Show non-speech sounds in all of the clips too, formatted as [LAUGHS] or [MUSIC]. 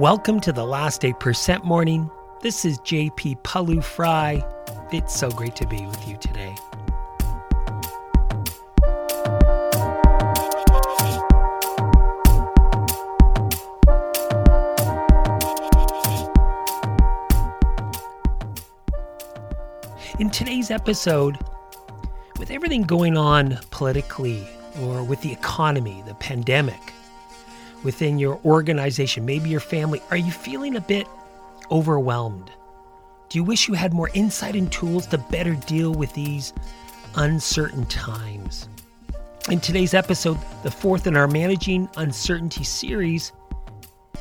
Welcome to the last 8% morning. This is JP Pawliw-Fry. It's so great to be with you today. In today's episode, with everything going on politically or with the economy, the pandemic, within your organization, maybe your family, are you feeling a bit overwhelmed? Do you wish you had more insight and tools to better deal with these uncertain times? In today's episode, the fourth in our Managing Uncertainty series,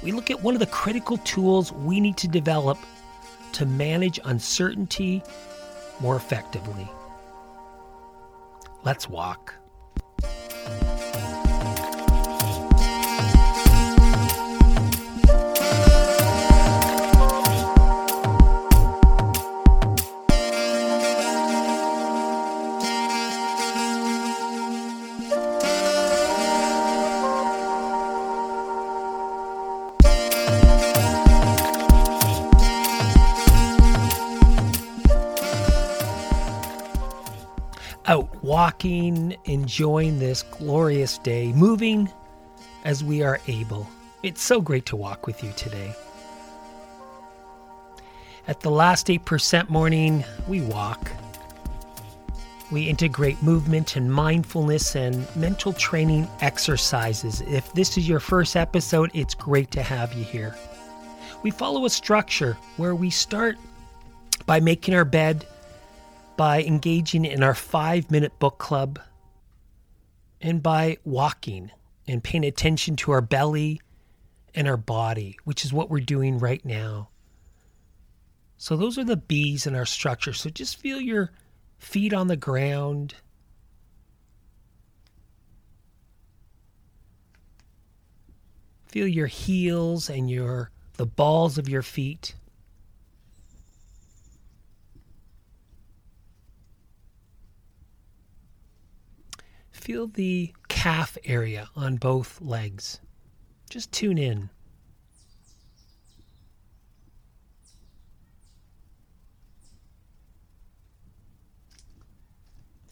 we look at one of the critical tools we need to develop to manage uncertainty more effectively. Let's walk. Walking, enjoying this glorious day, moving as we are able. It's so great to walk with you today. At the last 8% morning, we walk. We integrate movement and mindfulness and mental training exercises. If this is your first episode, it's great to have you here. We follow a structure where we start by making our bed by engaging in our five minute book club and by walking and paying attention to our belly and our body, which is what we're doing right now. So, those are the B's in our structure. So, just feel your feet on the ground. Feel your heels and your the balls of your feet. Feel the calf area on both legs. Just tune in.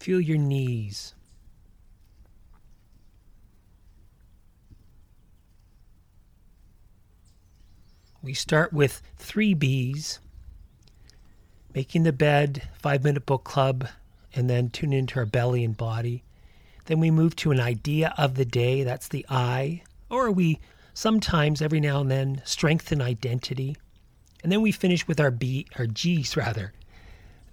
Feel your knees. We start with three B's making the bed, five minute book club, and then tune into our belly and body. Then we move to an idea of the day, that's the I. Or we sometimes, every now and then, strengthen identity. And then we finish with our B, our G's rather,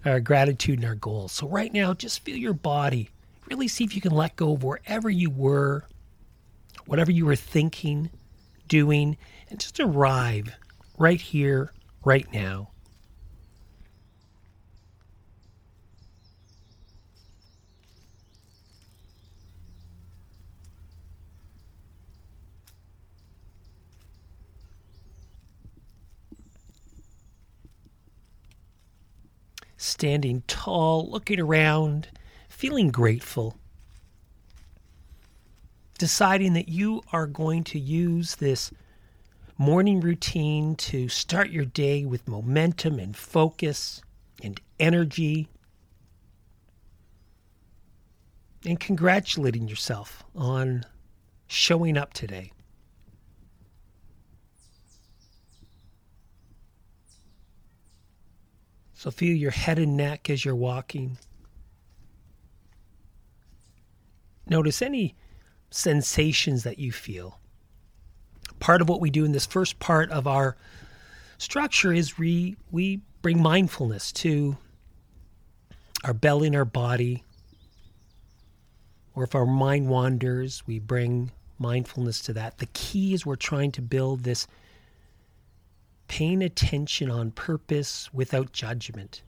our gratitude and our goals. So right now, just feel your body. Really see if you can let go of wherever you were, whatever you were thinking, doing, and just arrive right here, right now. Standing tall, looking around, feeling grateful, deciding that you are going to use this morning routine to start your day with momentum and focus and energy. And congratulating yourself on showing up today. So feel your head and neck as you're walking. Notice any sensations that you feel. Part of what we do in this first part of our structure is we, we bring mindfulness to our belly and our body. Or if our mind wanders, we bring mindfulness to that. The key is we're trying to build this paying attention on purpose without judgment.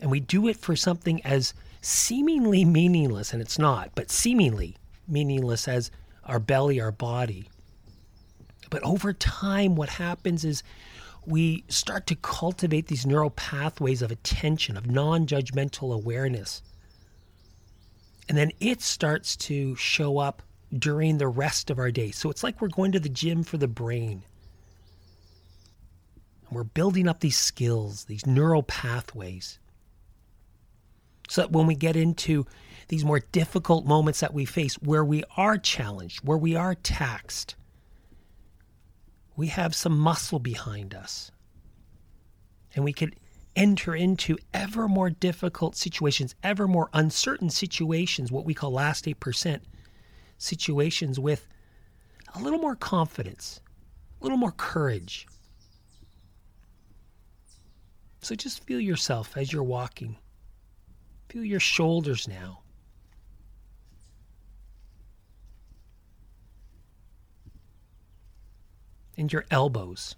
And we do it for something as seemingly meaningless, and it's not, but seemingly meaningless as our belly, our body. But over time, what happens is we start to cultivate these neural pathways of attention, of non judgmental awareness. And then it starts to show up during the rest of our day. So it's like we're going to the gym for the brain. We're building up these skills, these neural pathways. So that when we get into these more difficult moments that we face where we are challenged, where we are taxed, we have some muscle behind us. And we could enter into ever more difficult situations, ever more uncertain situations, what we call last 8% situations, with a little more confidence, a little more courage. So just feel yourself as you're walking. Feel your shoulders now. And your elbows.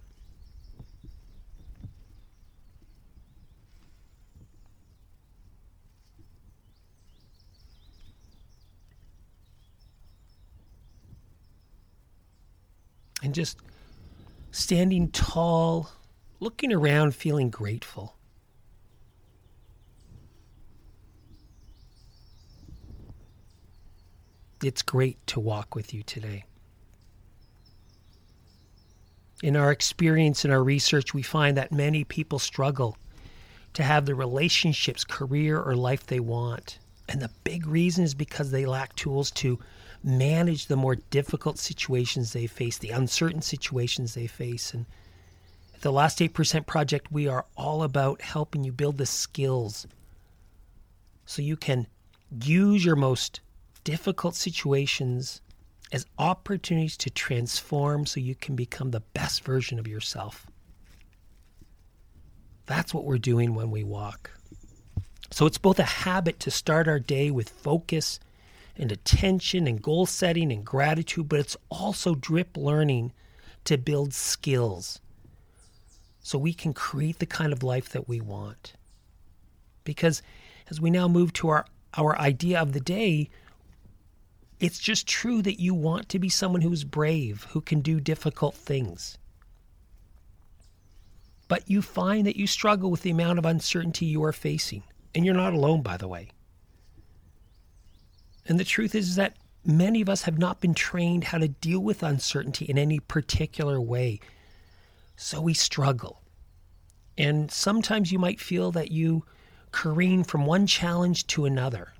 And just standing tall, looking around, feeling grateful. It's great to walk with you today. In our experience and our research, we find that many people struggle to have the relationships, career, or life they want. And the big reason is because they lack tools to manage the more difficult situations they face, the uncertain situations they face. And the Last 8% Project, we are all about helping you build the skills so you can use your most difficult situations as opportunities to transform so you can become the best version of yourself. That's what we're doing when we walk. So it's both a habit to start our day with focus and attention and goal setting and gratitude, but it's also drip learning to build skills so we can create the kind of life that we want. Because as we now move to our, our idea of the day, it's just true that you want to be someone who's brave, who can do difficult things. But you find that you struggle with the amount of uncertainty you are facing. And you're not alone, by the way. And the truth is, is that many of us have not been trained how to deal with uncertainty in any particular way. So we struggle. And sometimes you might feel that you careen from one challenge to another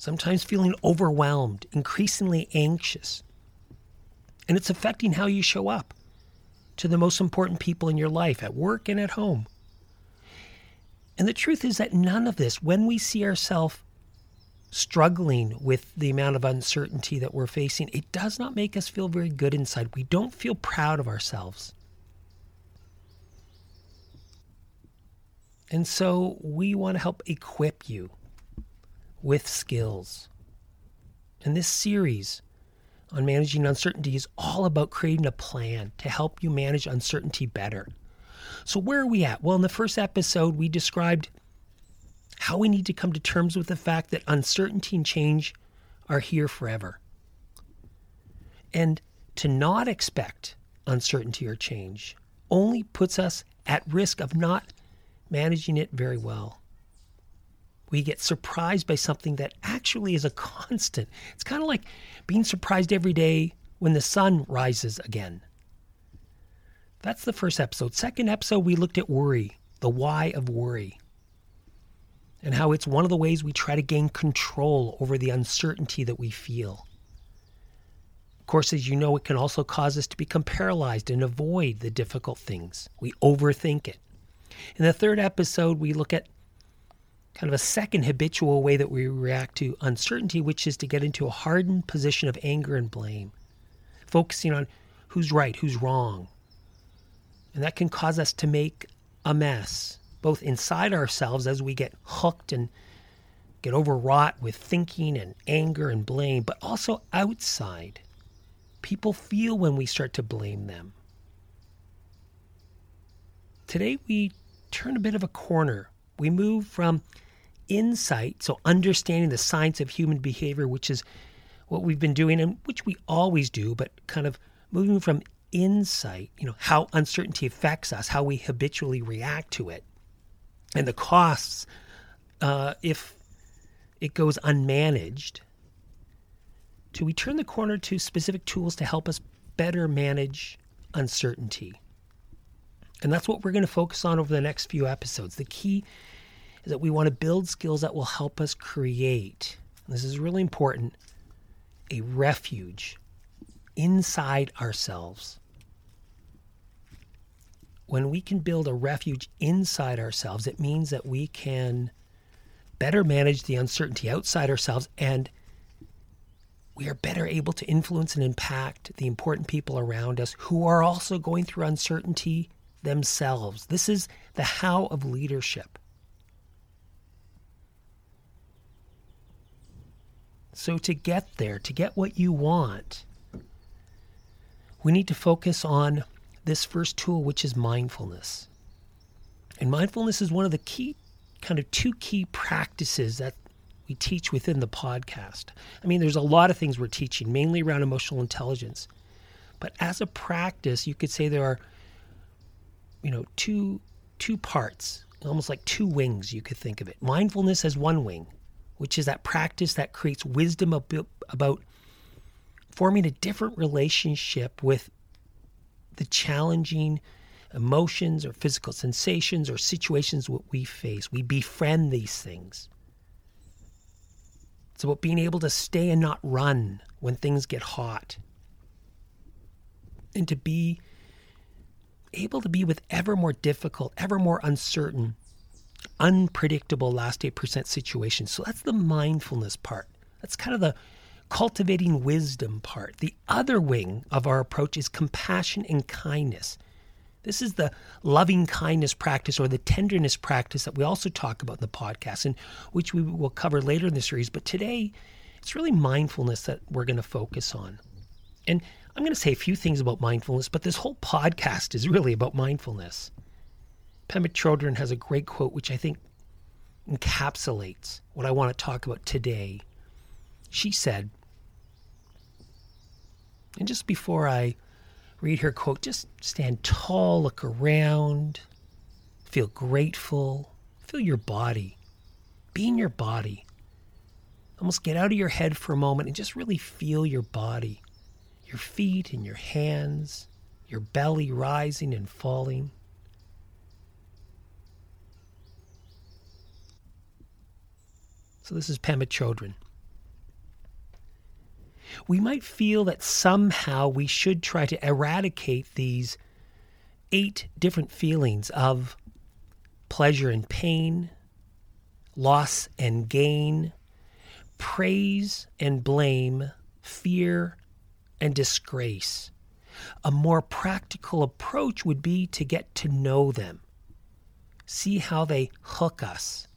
sometimes feeling overwhelmed, increasingly anxious. And it's affecting how you show up to the most important people in your life, at work and at home. And the truth is that none of this, when we see ourselves struggling with the amount of uncertainty that we're facing, it does not make us feel very good inside. We don't feel proud of ourselves. And so we want to help equip you with skills. And this series on managing uncertainty is all about creating a plan to help you manage uncertainty better. So, where are we at? Well, in the first episode, we described how we need to come to terms with the fact that uncertainty and change are here forever. And to not expect uncertainty or change only puts us at risk of not managing it very well we get surprised by something that actually is a [LAUGHS] constant. It's kind of like being surprised every day when the sun rises again. That's the first episode. Second episode, we looked at worry, the why of worry, and how it's one of the ways we try to gain control over the uncertainty that we feel. Of course, as you know, it can also cause us to become paralyzed and avoid the difficult things. We overthink it. In the third episode, we look at kind of a second habitual way that we react to uncertainty, which is to get into a hardened position of anger and blame, focusing on who's right, who's wrong. And that can cause us to make a mess, both inside ourselves as we get hooked and get overwrought with thinking and anger and blame, but also outside. People feel when we start to blame them. Today, we turn a bit of a corner. We move from insight, so understanding the science of human behavior, which is what we've been doing and which we always do, but kind of moving from insight, you know, how uncertainty affects us, how we habitually react to it, and the costs uh, if it goes unmanaged, to we turn the corner to specific tools to help us better manage uncertainty. And that's what we're going to focus on over the next few episodes. The key is that we want to build skills that will help us create, this is really important, a refuge inside ourselves. When we can build a refuge inside ourselves, it means that we can better manage the uncertainty outside ourselves and we are better able to influence and impact the important people around us who are also going through uncertainty themselves. This is the how of leadership. So, to get there, to get what you want, we need to focus on this first tool, which is mindfulness. And mindfulness is one of the key, kind of two key practices that we teach within the podcast. I mean, there's a lot of things we're teaching, mainly around emotional intelligence. But as a practice, you could say there are, you know, two two parts, almost like two wings. You could think of it. Mindfulness as one wing, which is that practice that creates wisdom about forming a different relationship with the challenging emotions or physical sensations or situations what we face. We befriend these things. It's about being able to stay and not run when things get hot. And to be able to be with ever more difficult, ever more uncertain unpredictable last 8% situations. So that's the mindfulness part. That's kind of the cultivating wisdom part. The other wing of our approach is compassion and kindness. This is the loving kindness practice or the tenderness practice that we also talk about in the podcast, and which we will cover later in the series. But today, it's really mindfulness that we're going to focus on. And I'm going to say a few things about mindfulness, but this whole podcast is really about mindfulness. Pema Chodron has a great quote, which I think encapsulates what I want to talk about today. She said, and just before I read her quote, just stand tall, look around, feel grateful, feel your body, be in your body. Almost get out of your head for a moment and just really feel your body, your feet and your hands, your belly rising and falling. So this is Pema Chodron. We might feel that somehow we should try to eradicate these eight different feelings of pleasure and pain, loss and gain, praise and blame, fear and disgrace. A more practical approach would be to get to know them, see how they hook us,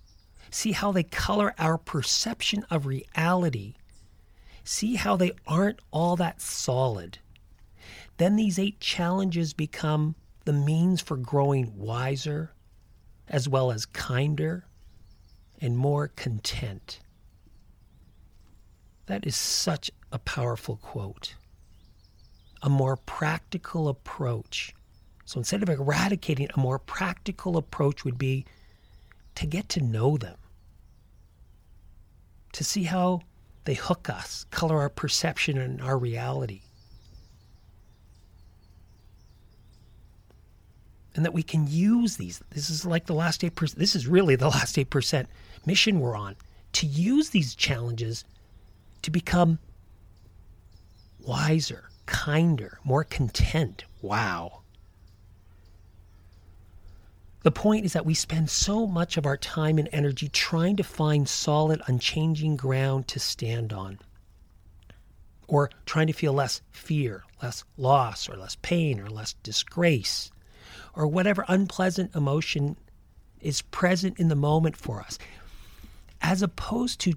See how they color our perception of reality. See how they aren't all that solid. Then these eight challenges become the means for growing wiser, as well as kinder and more content. That is such a powerful quote. A more practical approach. So instead of eradicating, a more practical approach would be to get to know them to see how they hook us, color our perception and our reality. And that we can use these. This is like the last 8%. This is really the last 8% mission we're on to use these challenges to become wiser, kinder, more content. Wow. The point is that we spend so much of our time and energy trying to find solid, unchanging ground to stand on. Or trying to feel less fear, less loss, or less pain, or less disgrace, or whatever unpleasant emotion is present in the moment for us, as opposed to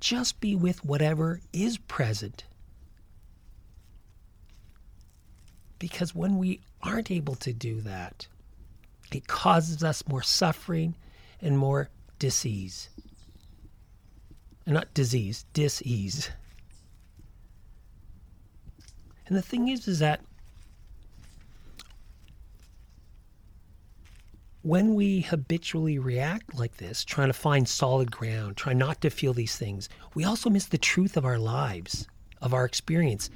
just be with whatever is present. Because when we aren't able to do that, it causes us more suffering and more disease. And not disease, disease. And the thing is, is that when we habitually react like this, trying to find solid ground, try not to feel these things, we also miss the truth of our lives, of our experience.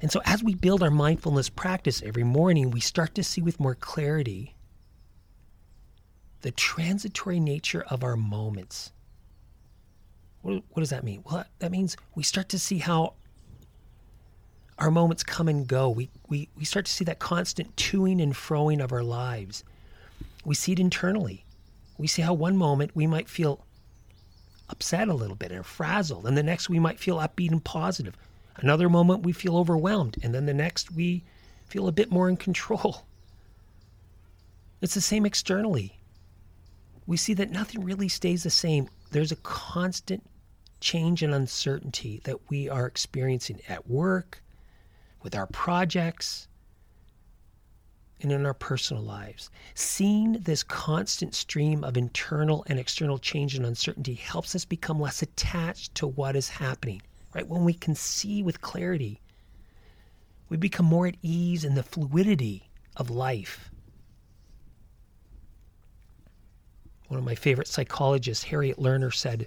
And so, as we build our mindfulness practice every morning, we start to see with more clarity the transitory nature of our moments. What, what does that mean? Well, that means we start to see how our moments come and go. We, we, we start to see that constant toing and froing of our lives. We see it internally. We see how one moment we might feel upset a little bit or frazzled, and the next we might feel upbeat and positive. Another moment we feel overwhelmed, and then the next we feel a bit more in control. [LAUGHS] It's the same externally. We see that nothing really stays the same. There's a constant change and uncertainty that we are experiencing at work, with our projects, and in our personal lives. Seeing this constant stream of internal and external change and uncertainty helps us become less attached to what is happening. Right? When we can see with clarity, we become more at ease in the fluidity of life. One of my favorite psychologists, Harriet Lerner, said,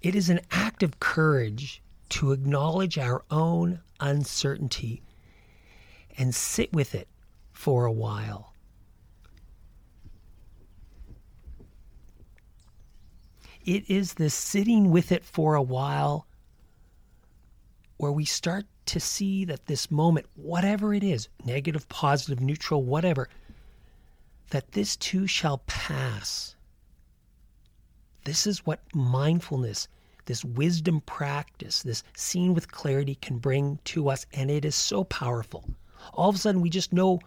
It is an act of courage to acknowledge our own uncertainty and sit with it for a while. It is this sitting with it for a while where we start to see that this moment, whatever it is negative, positive, neutral, whatever that this too shall pass. This is what mindfulness this wisdom practice, this seeing with clarity can bring to us. And it is so powerful. All of a sudden, we just know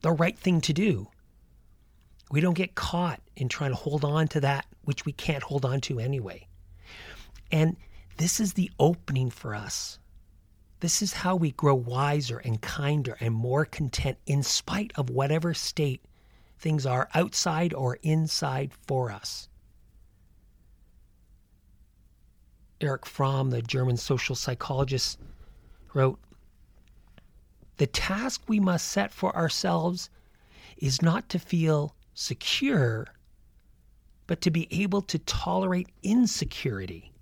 the right thing to do. We don't get caught in trying to hold on to that which we can't hold on to anyway. And this is the opening for us. This is how we grow wiser and kinder and more content in spite of whatever state things are outside or inside for us. Erich Fromm, the German social psychologist, wrote The task we must set for ourselves is not to feel secure, but to be able to tolerate insecurity.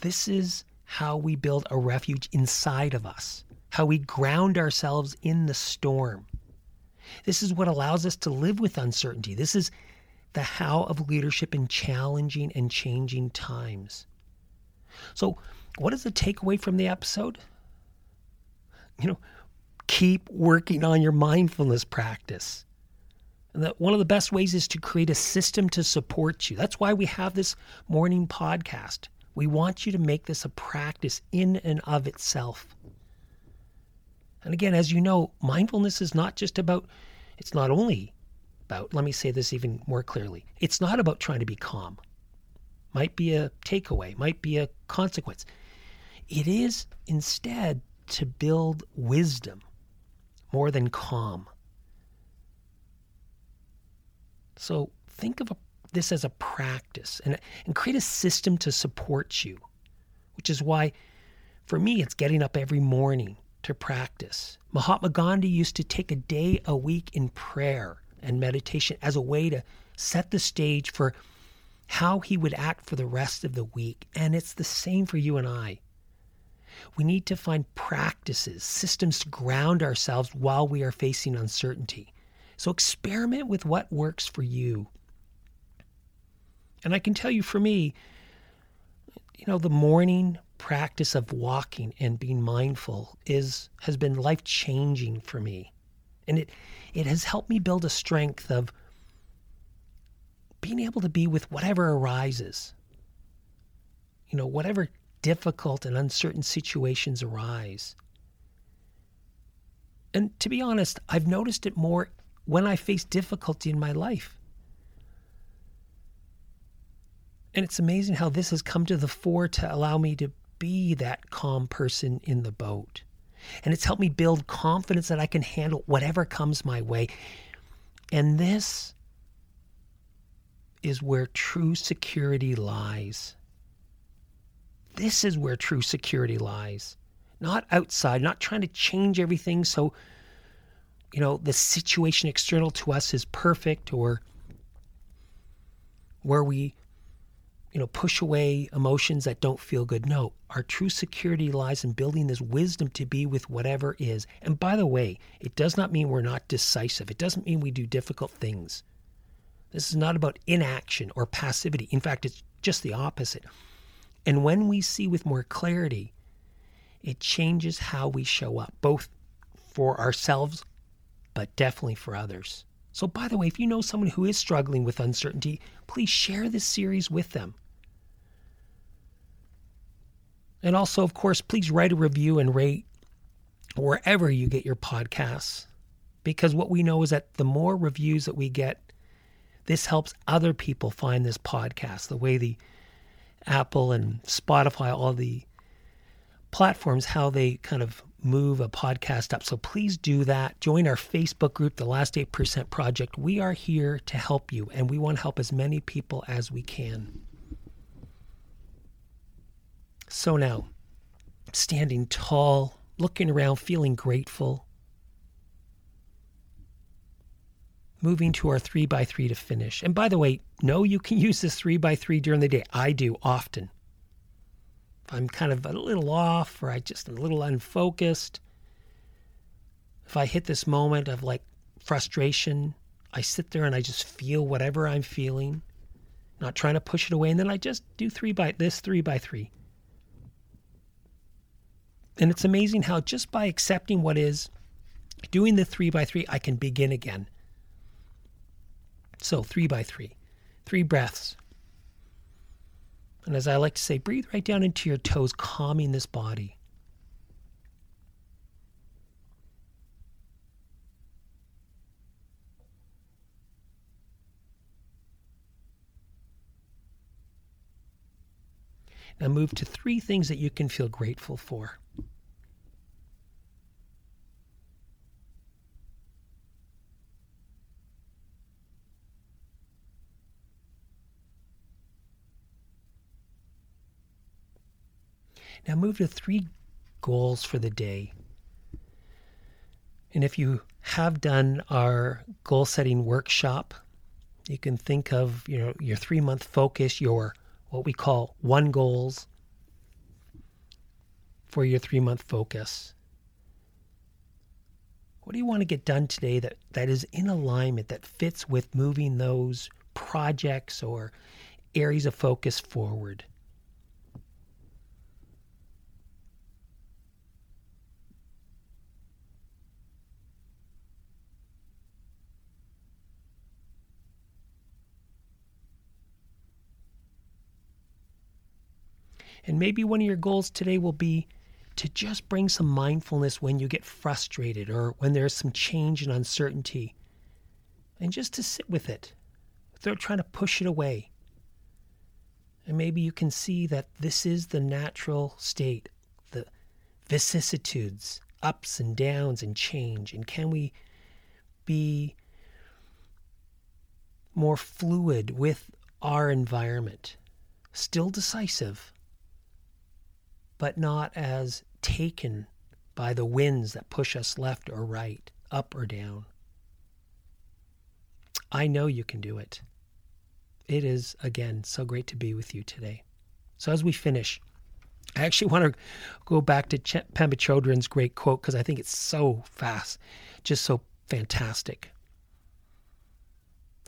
This is how we build a refuge inside of us, how we ground ourselves in the storm. This is what allows us to live with uncertainty. This is the how of leadership in challenging and changing times. So, what is the takeaway from the episode? You know, keep working on your mindfulness practice. That one of the best ways is to create a system to support you. That's why we have this morning podcast. We want you to make this a practice in and of itself. And again, as you know, mindfulness is not just about, it's not only about, let me say this even more clearly. It's not about trying to be calm. Might be a takeaway, might be a consequence. It is instead to build wisdom more than calm. So think of a, this as a practice and, and create a system to support you, which is why, for me, it's getting up every morning to practice. Mahatma Gandhi used to take a day a week in prayer and meditation as a way to set the stage for how he would act for the rest of the week. And it's the same for you and I. We need to find practices, systems to ground ourselves while we are facing uncertainty. So experiment with what works for you. And I can tell you for me, you know, the morning practice of walking and being mindful is has been life changing for me. And it it has helped me build a strength of being able to be with whatever arises. You know, whatever difficult and uncertain situations arise. And to be honest, I've noticed it more when I face difficulty in my life. And it's amazing how this has come to the fore to allow me to be that calm person in the boat. And it's helped me build confidence that I can handle whatever comes my way. And this is where true security lies. This is where true security lies. Not outside, not trying to change everything so, you know, the situation external to us is perfect or where we, you know, push away emotions that don't feel good. No, our true security lies in building this wisdom to be with whatever is. And by the way, it does not mean we're not decisive. It doesn't mean we do difficult things. This is not about inaction or passivity. In fact, it's just the opposite. And when we see with more clarity, it changes how we show up, both for ourselves, but definitely for others. So, by the way, if you know someone who is struggling with uncertainty, please share this series with them. And also, of course, please write a review and rate wherever you get your podcasts. Because what we know is that the more reviews that we get, this helps other people find this podcast. The way the Apple and Spotify, all the platforms, how they kind of move a podcast up. So please do that. Join our Facebook group, The Last 8% Project. We are here to help you, and we want to help as many people as we can. So now, standing tall, looking around, feeling grateful, moving to our three by three to finish. And by the way, no, you can use this three by three during the day. I do often. If I'm kind of a little off or I just a little unfocused, if I hit this moment of like frustration, I sit there and I just feel whatever I'm feeling, not trying to push it away, and then I just do three by this three by three. And it's amazing how just by accepting what is, doing the three by three, I can begin again. So, three by three, three breaths. And as I like to say, breathe right down into your toes, calming this body. Now move to three things that you can feel grateful for. Now move to three goals for the day. And if you have done our goal setting workshop, you can think of you know your three month focus, your what we call one goals for your three month focus. What do you want to get done today that, that is in alignment, that fits with moving those projects or areas of focus forward? And maybe one of your goals today will be to just bring some mindfulness when you get frustrated or when there's some change and uncertainty. And just to sit with it without trying to push it away. And maybe you can see that this is the natural state, the vicissitudes, ups and downs and change. And can we be more fluid with our environment? Still decisive, but not as taken by the winds that push us left or right, up or down. I know you can do it. It is, again, so great to be with you today. So, as we finish, I actually want to go back to Ch- Chodron's great quote because I think it's so fast, just so fantastic.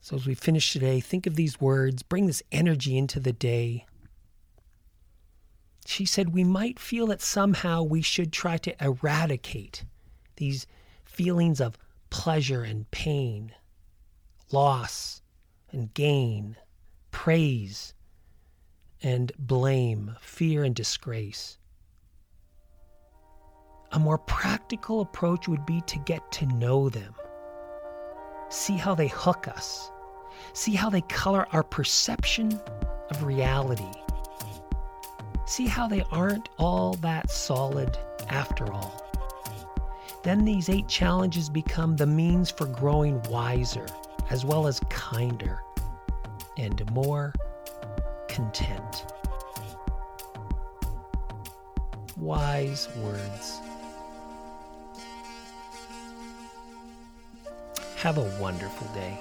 So, as we finish today, think of these words, bring this energy into the day, she said we might feel that somehow we should try to eradicate these feelings of pleasure and pain, loss and gain, praise and blame, fear and disgrace. A more practical approach would be to get to know them, see how they hook us, see how they color our perception of reality See how they aren't all that solid after all. Then these eight challenges become the means for growing wiser, as well as kinder and more content. Wise words. Have a wonderful day.